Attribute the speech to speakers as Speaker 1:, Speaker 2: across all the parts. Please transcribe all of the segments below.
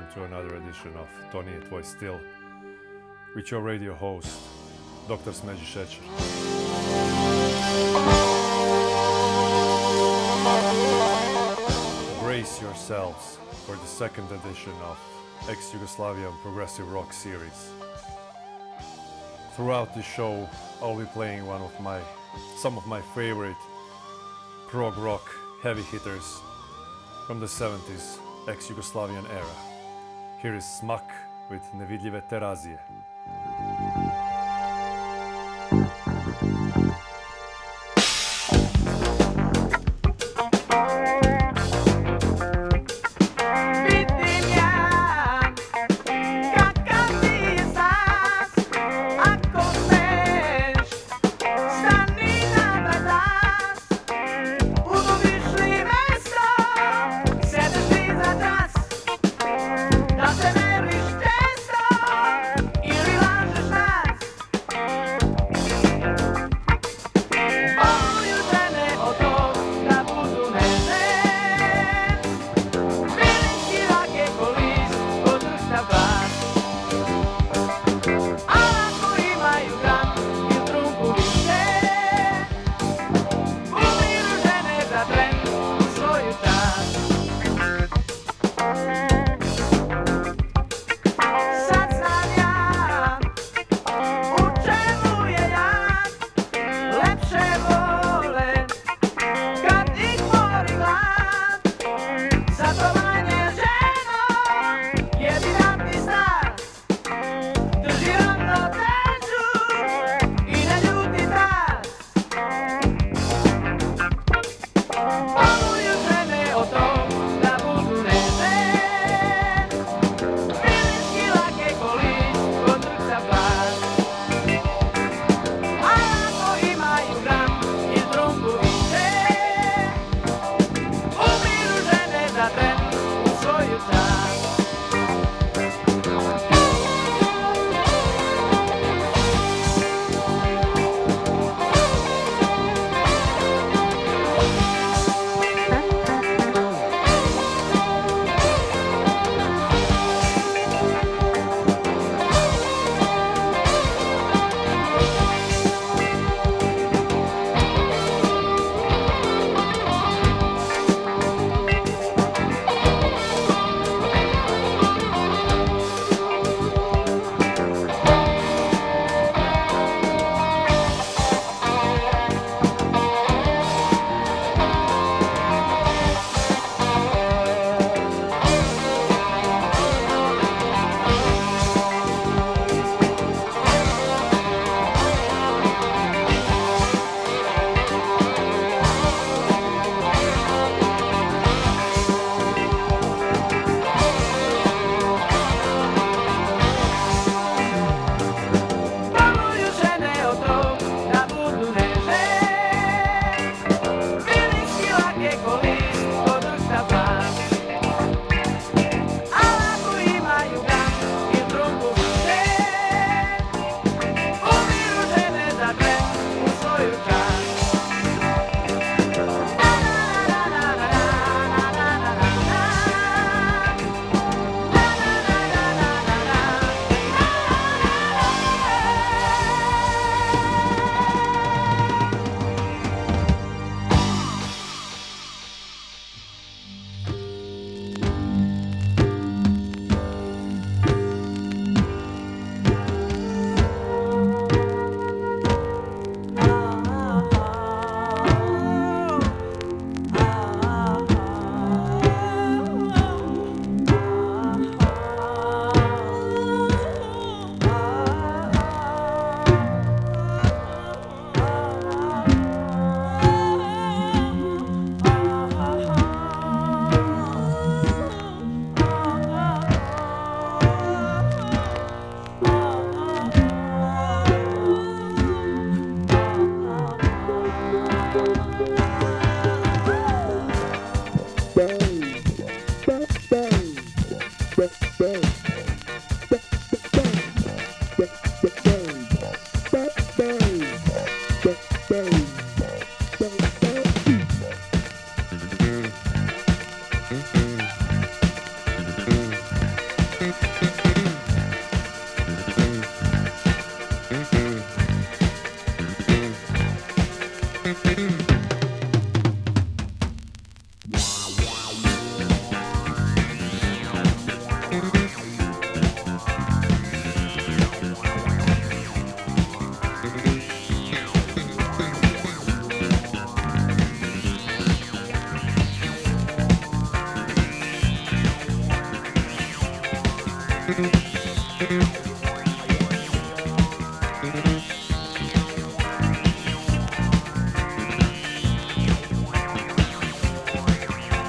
Speaker 1: welcome to another edition of Tony at Voice Still with your radio host, Dr. Smeji Shecher. Brace yourselves for the second edition of Ex Yugoslavian Progressive Rock Series. Throughout the show, I'll be playing one of my, some of my favorite prog rock heavy hitters from the 70s ex Yugoslavian era. Here is Smak with Nevidljive Terazije.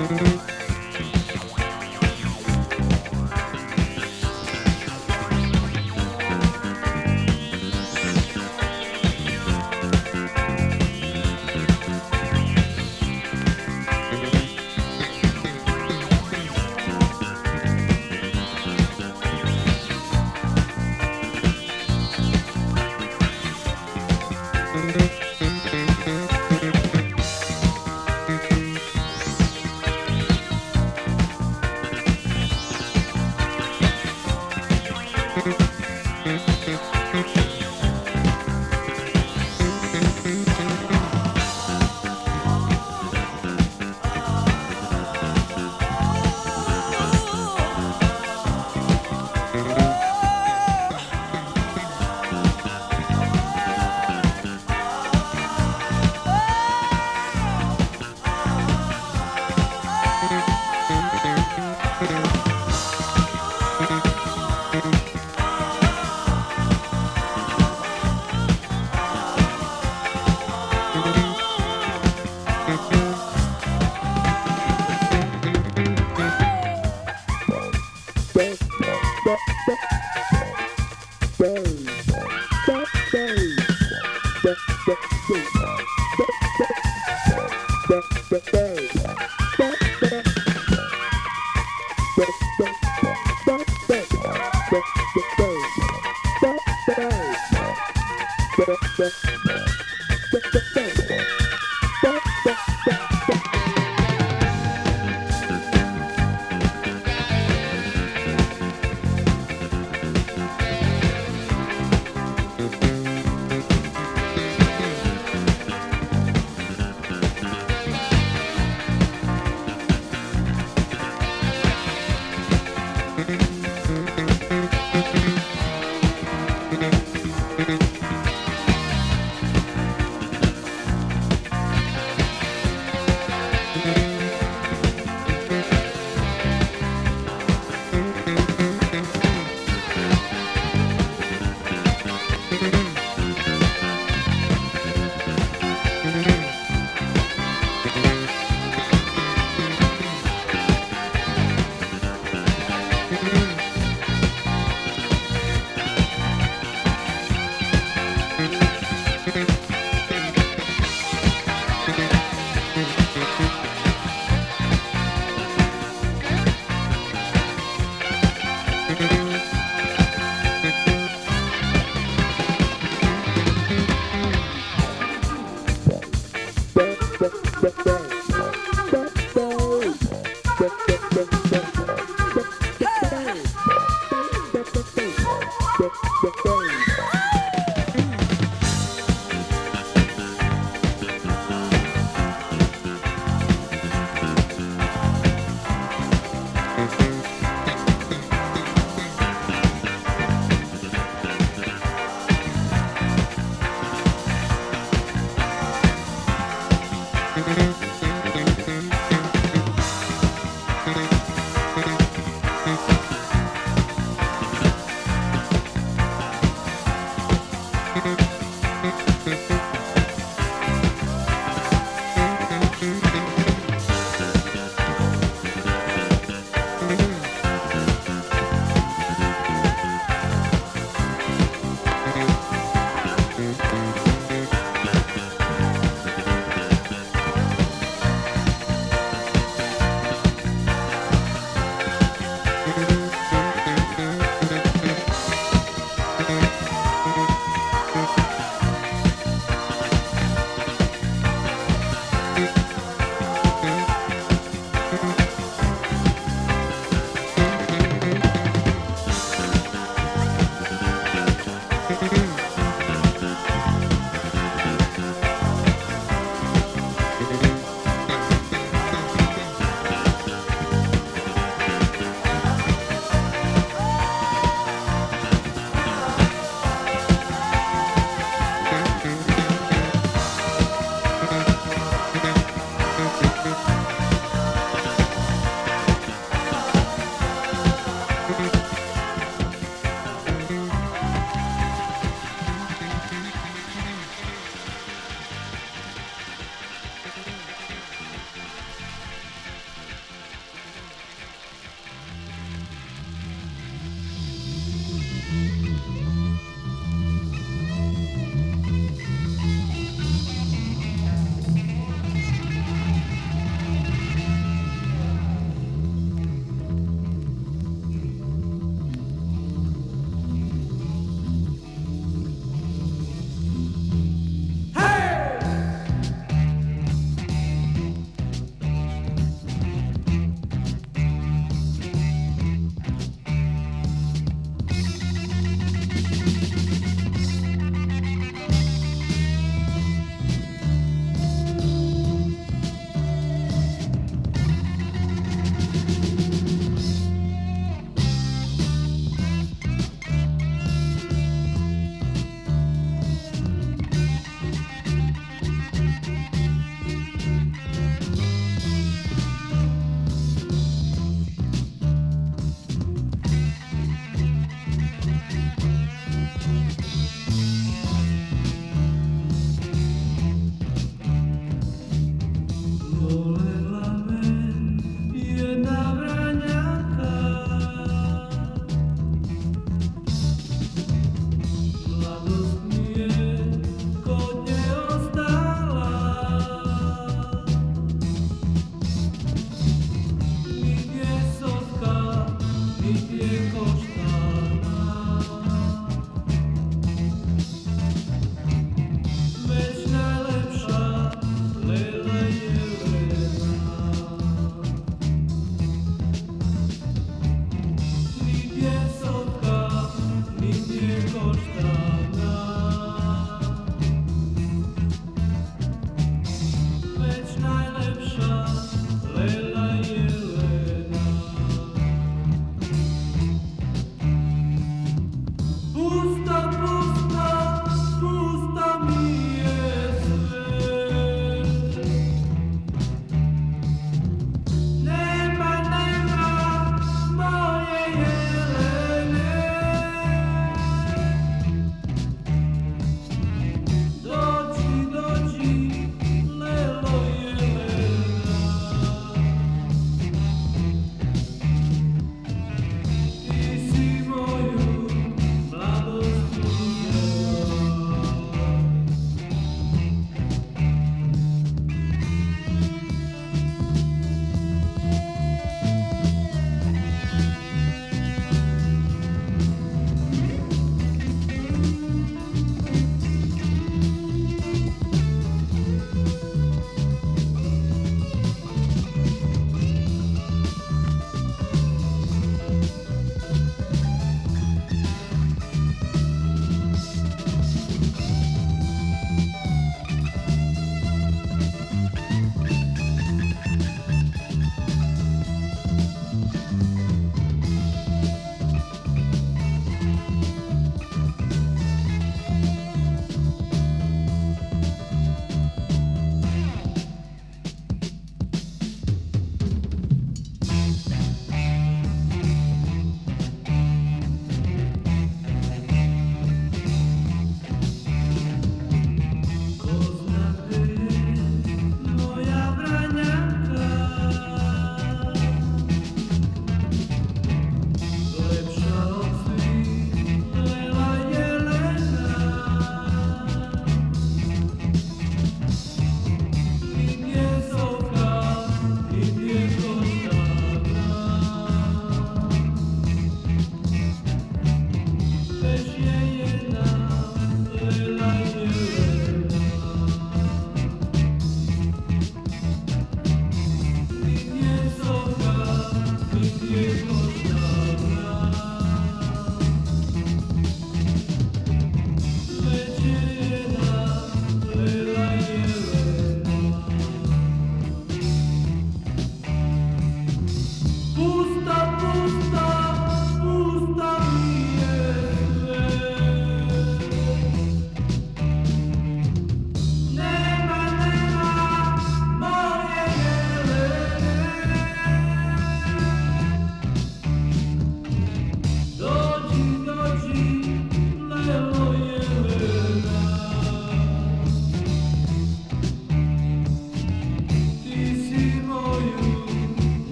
Speaker 2: Thank
Speaker 3: you.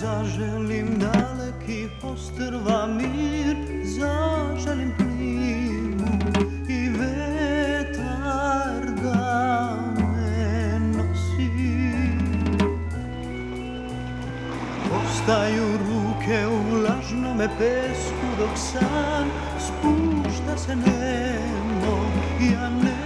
Speaker 3: zaželim daleki ostrva mir, zaželim klimu i vetar da me nosi. Ostaju ruke u lažnome pesku dok san spušta se nemo, ja ne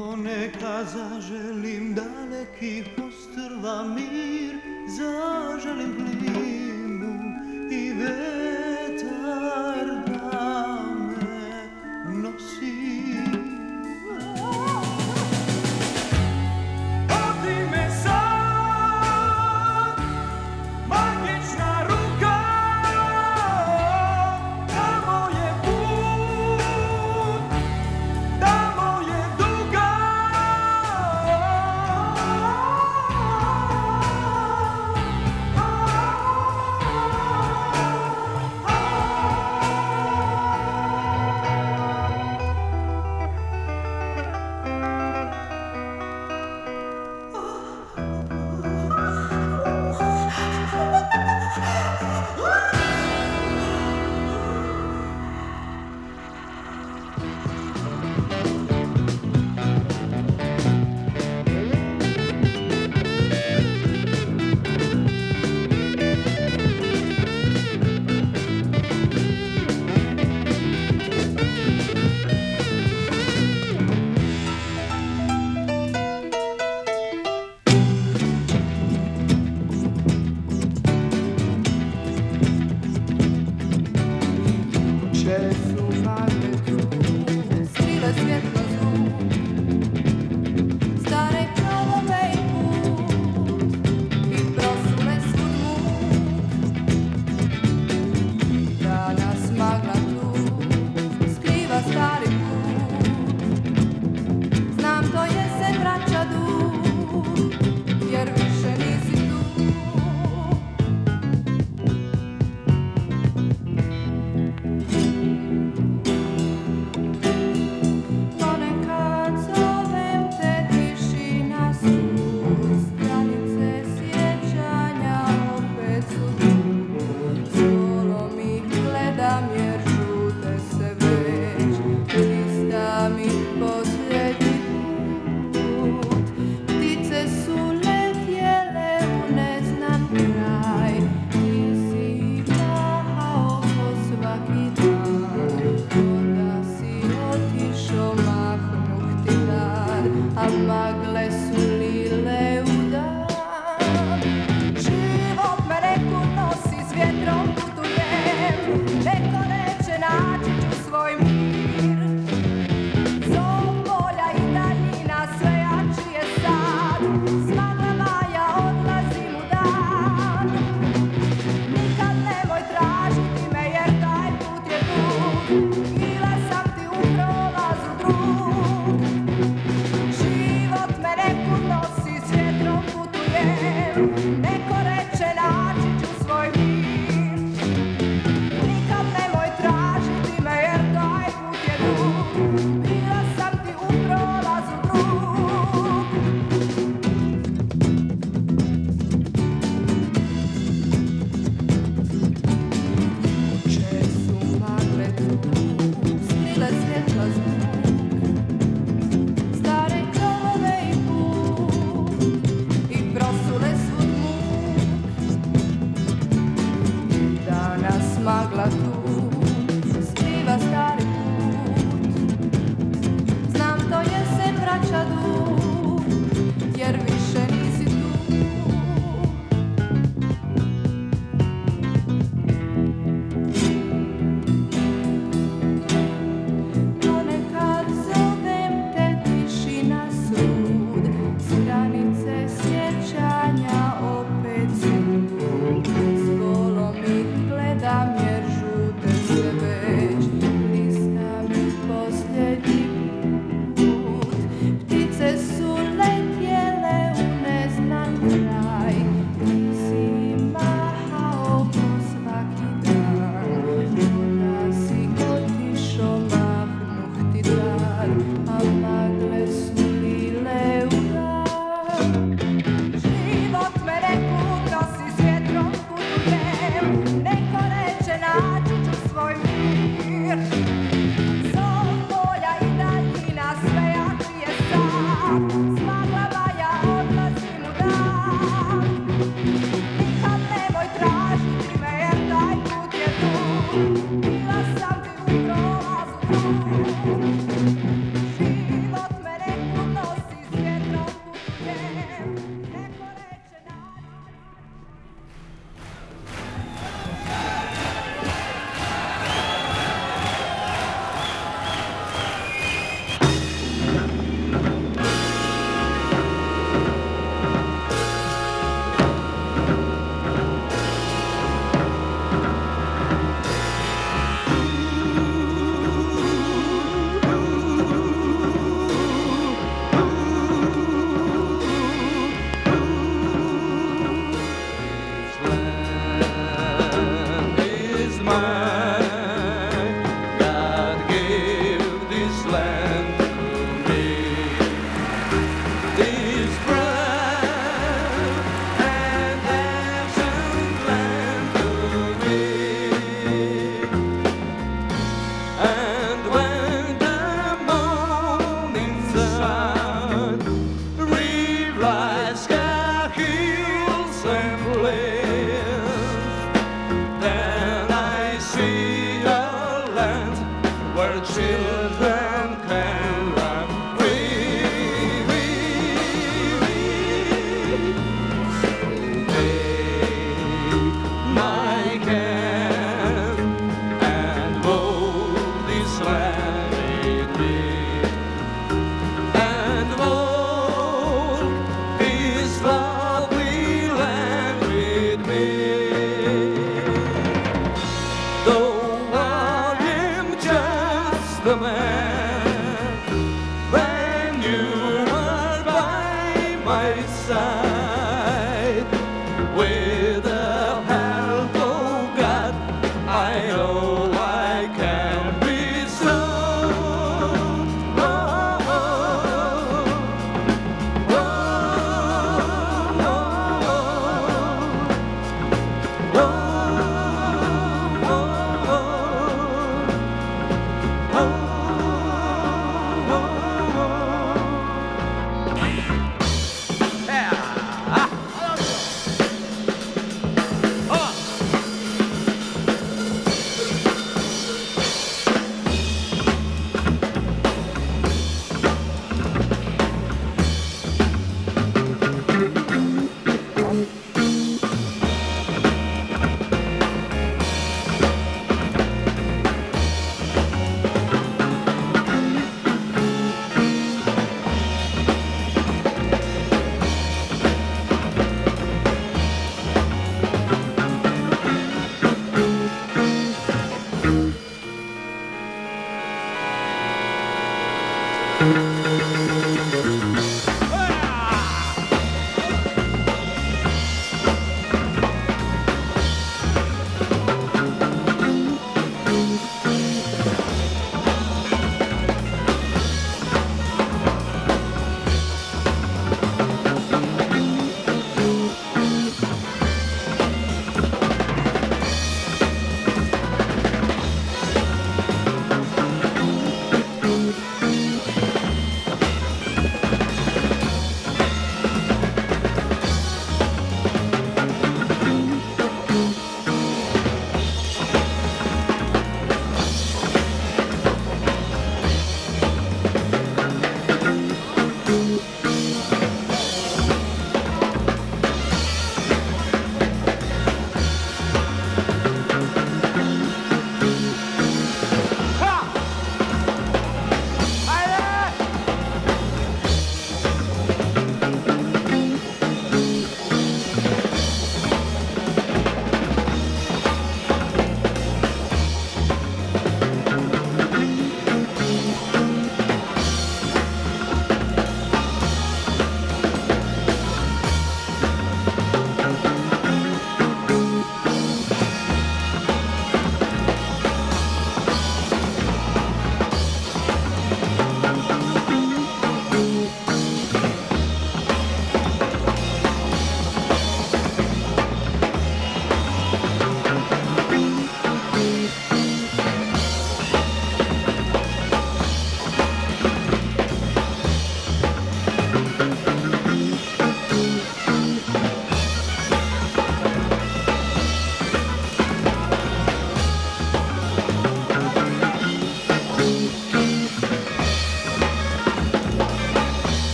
Speaker 4: Ponekad zaželim daleki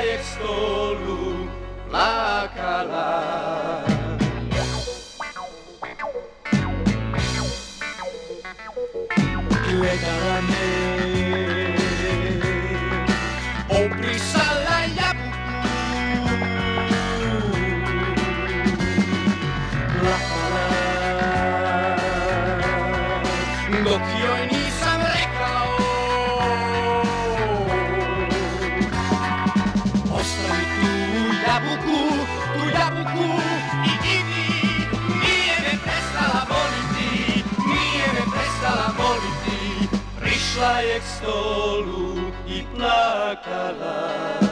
Speaker 1: jak stolu plakala. Kvetala olu i plakala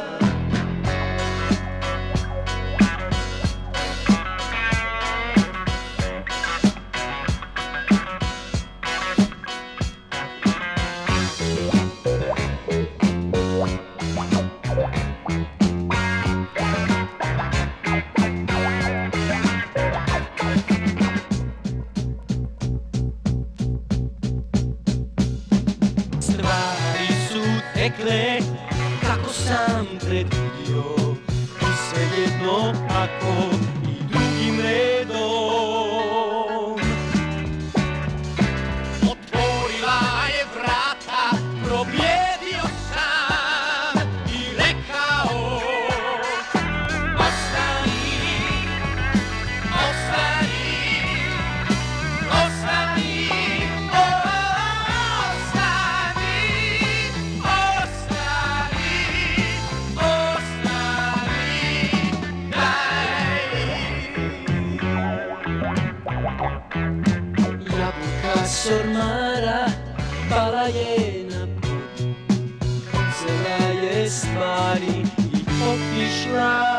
Speaker 1: šormara Pala je na put je stvari i otišla.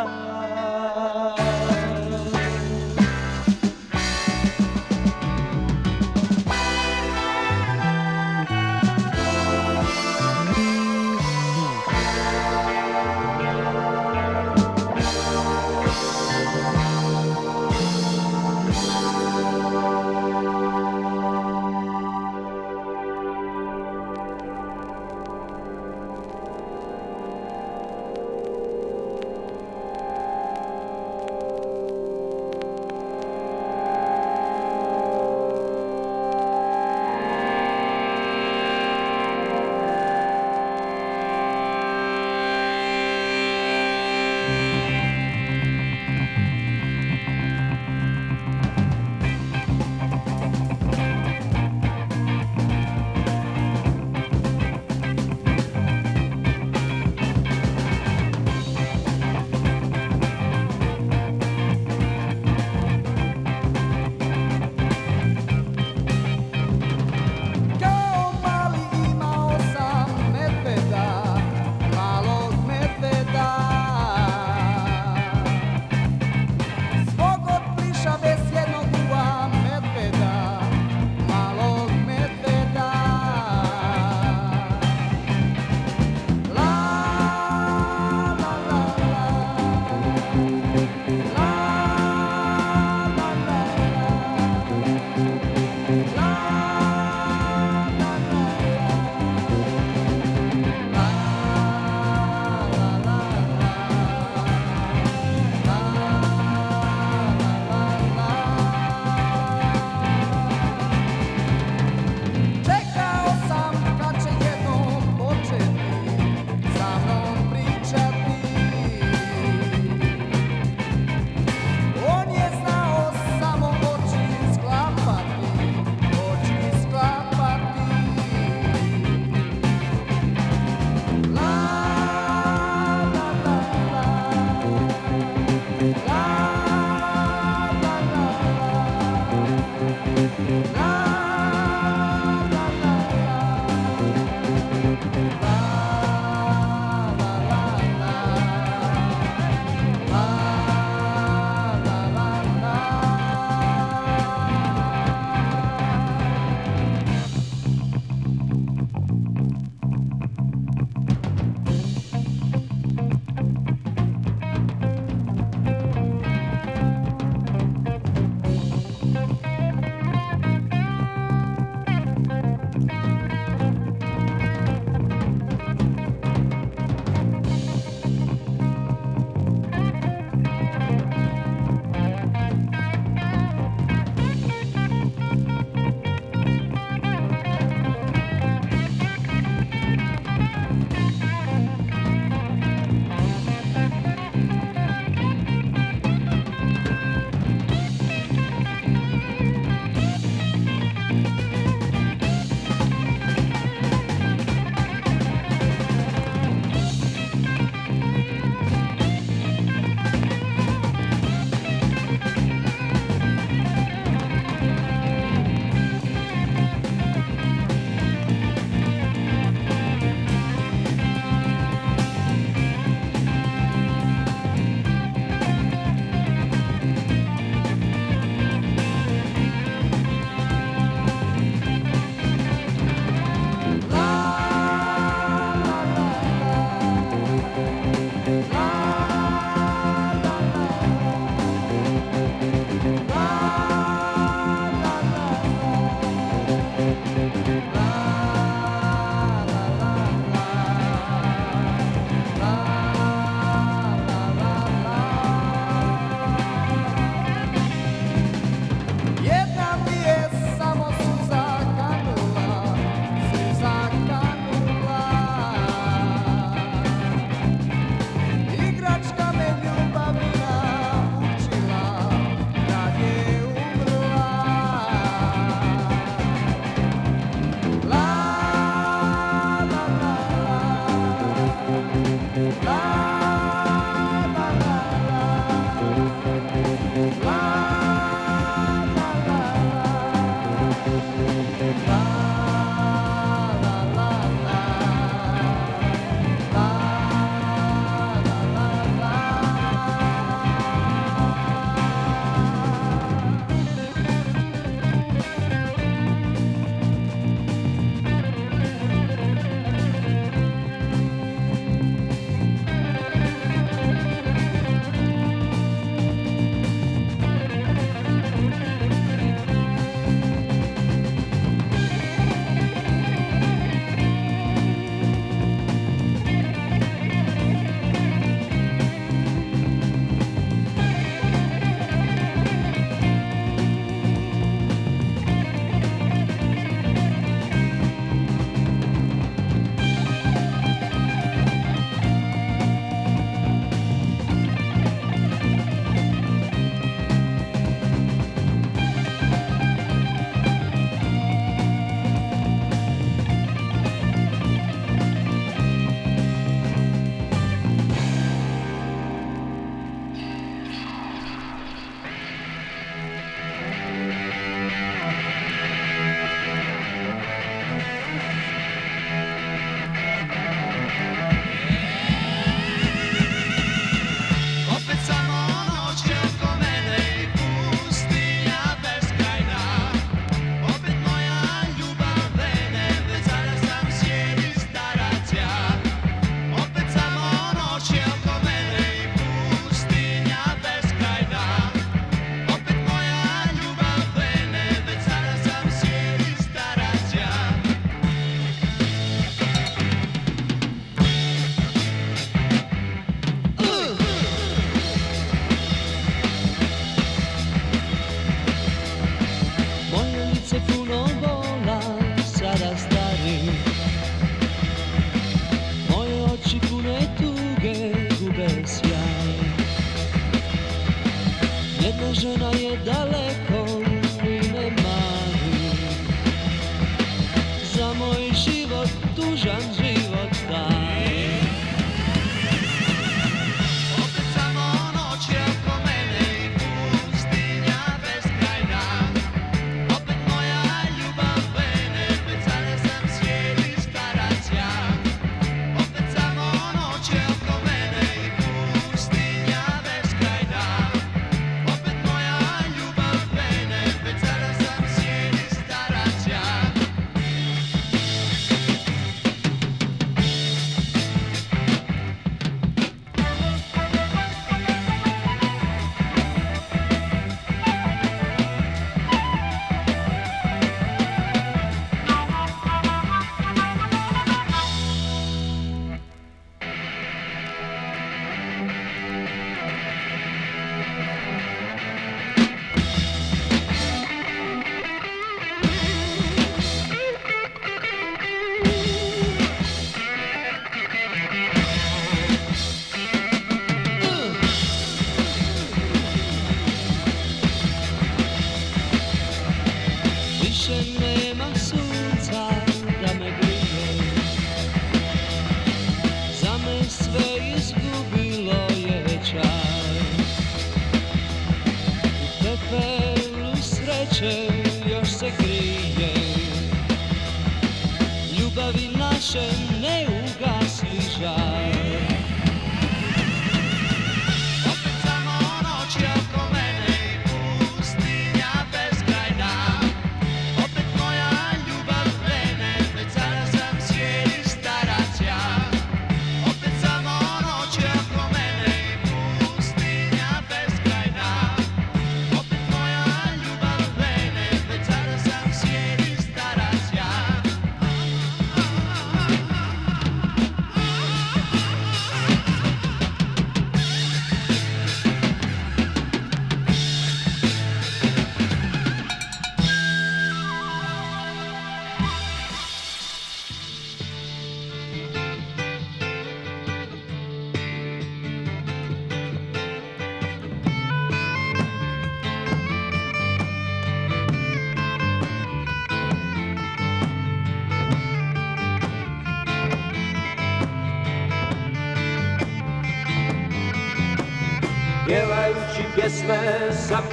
Speaker 2: Dělej určitě jsme za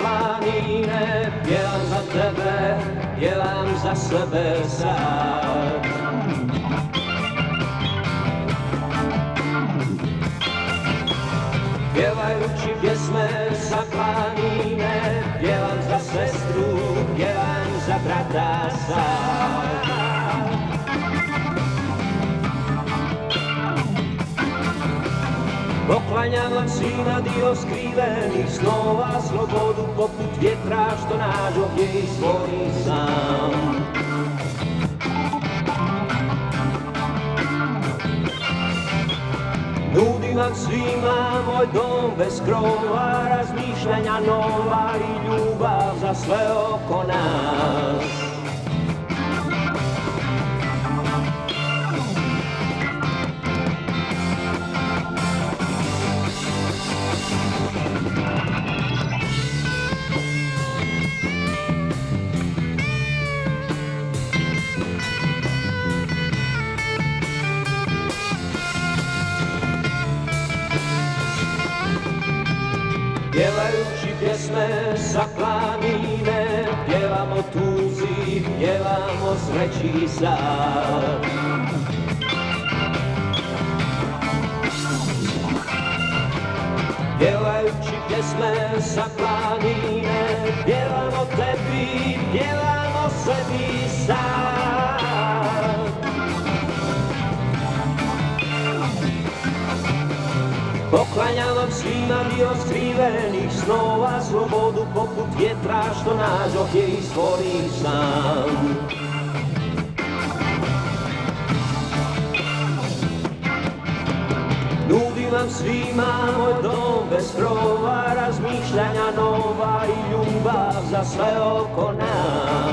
Speaker 2: ne,
Speaker 5: dělám za tebe, dělám za sebe sám. Dělej určitě jsme za ne, dělám za sestru, dělám za brata sám. Poklanjam vam svima dio skrivenih snova Slobodu poput vjetra što nađo gdje izvori sam. Nudim vam svima moj dom bez krova Razmišljanja nova i ljubav za sve oko nas sa planine Pjevamo tuzi, pjevamo sreći sad Pjevajući pjesme sa planine Pjevamo tebi, pjevamo sebi Poklanjam vam svima dio skrivenih snova Slobodu poput vjetra što nađoh je izvori sam. Nudim vam svima moj dom bez krova Razmišljanja nova i ljubav za sve oko nas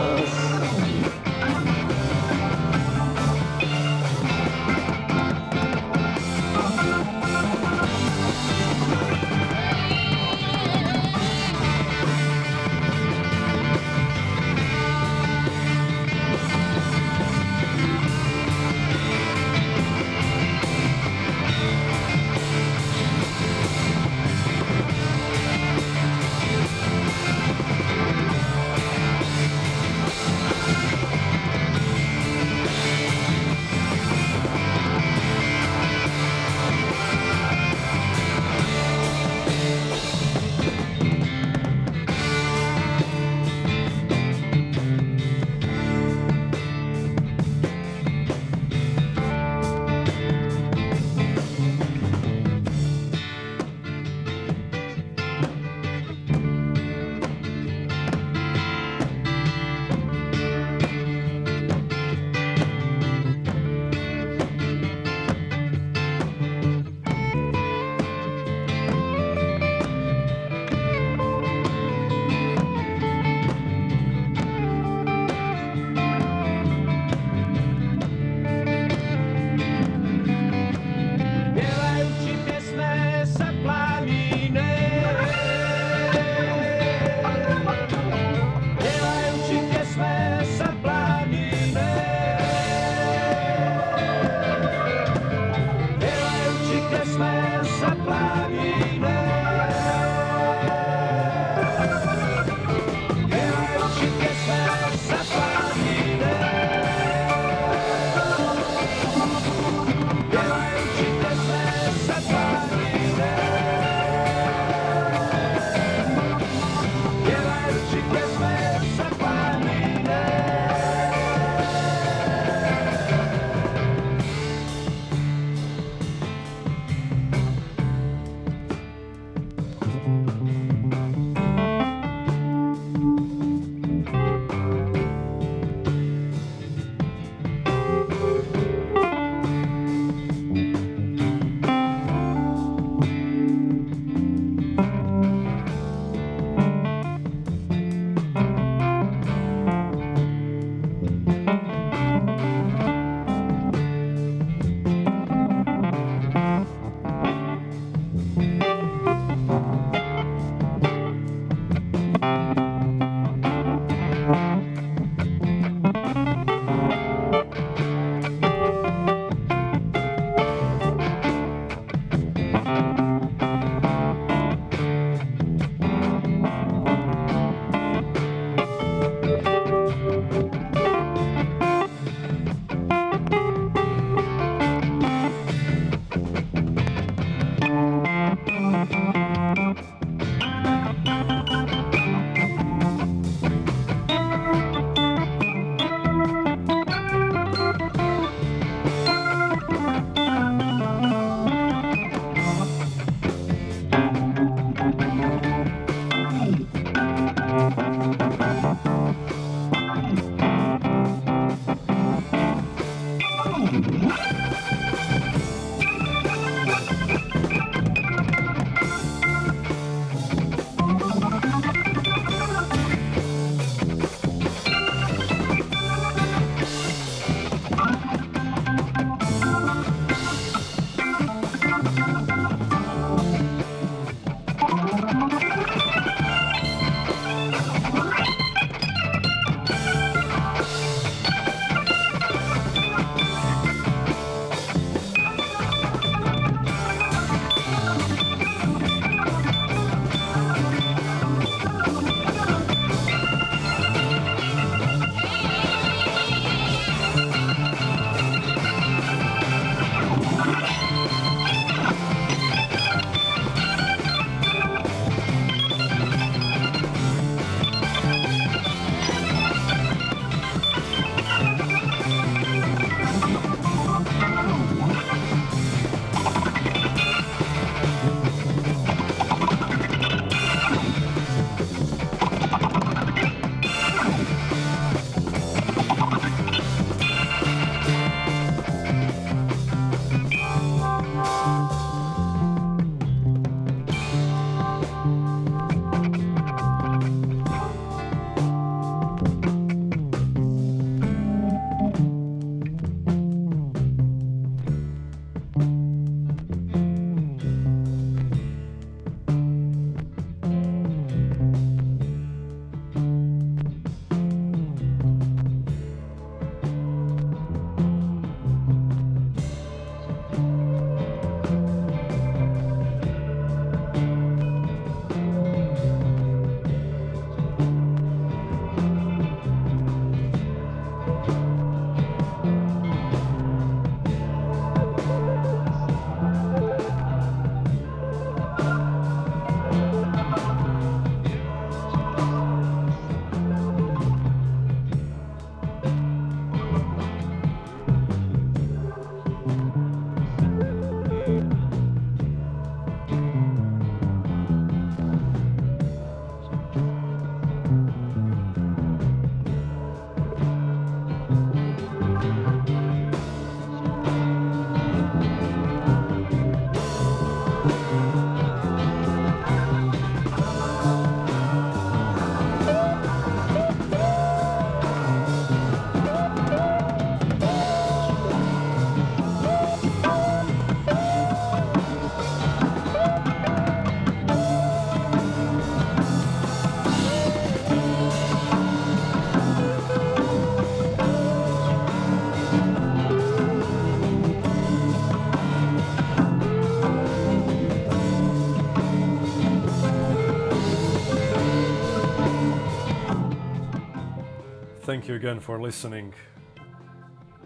Speaker 3: thank you again for listening.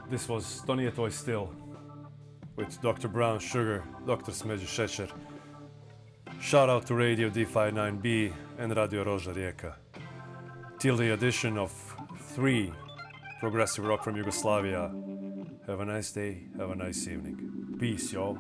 Speaker 3: This was Tony Toy Still with Dr. Brown Sugar, Dr. Smeđi. Shout out to Radio D59B and Radio Roža Rijeka. Till the edition of three progressive rock from Yugoslavia. Have a nice day, have a nice evening. Peace, y'all.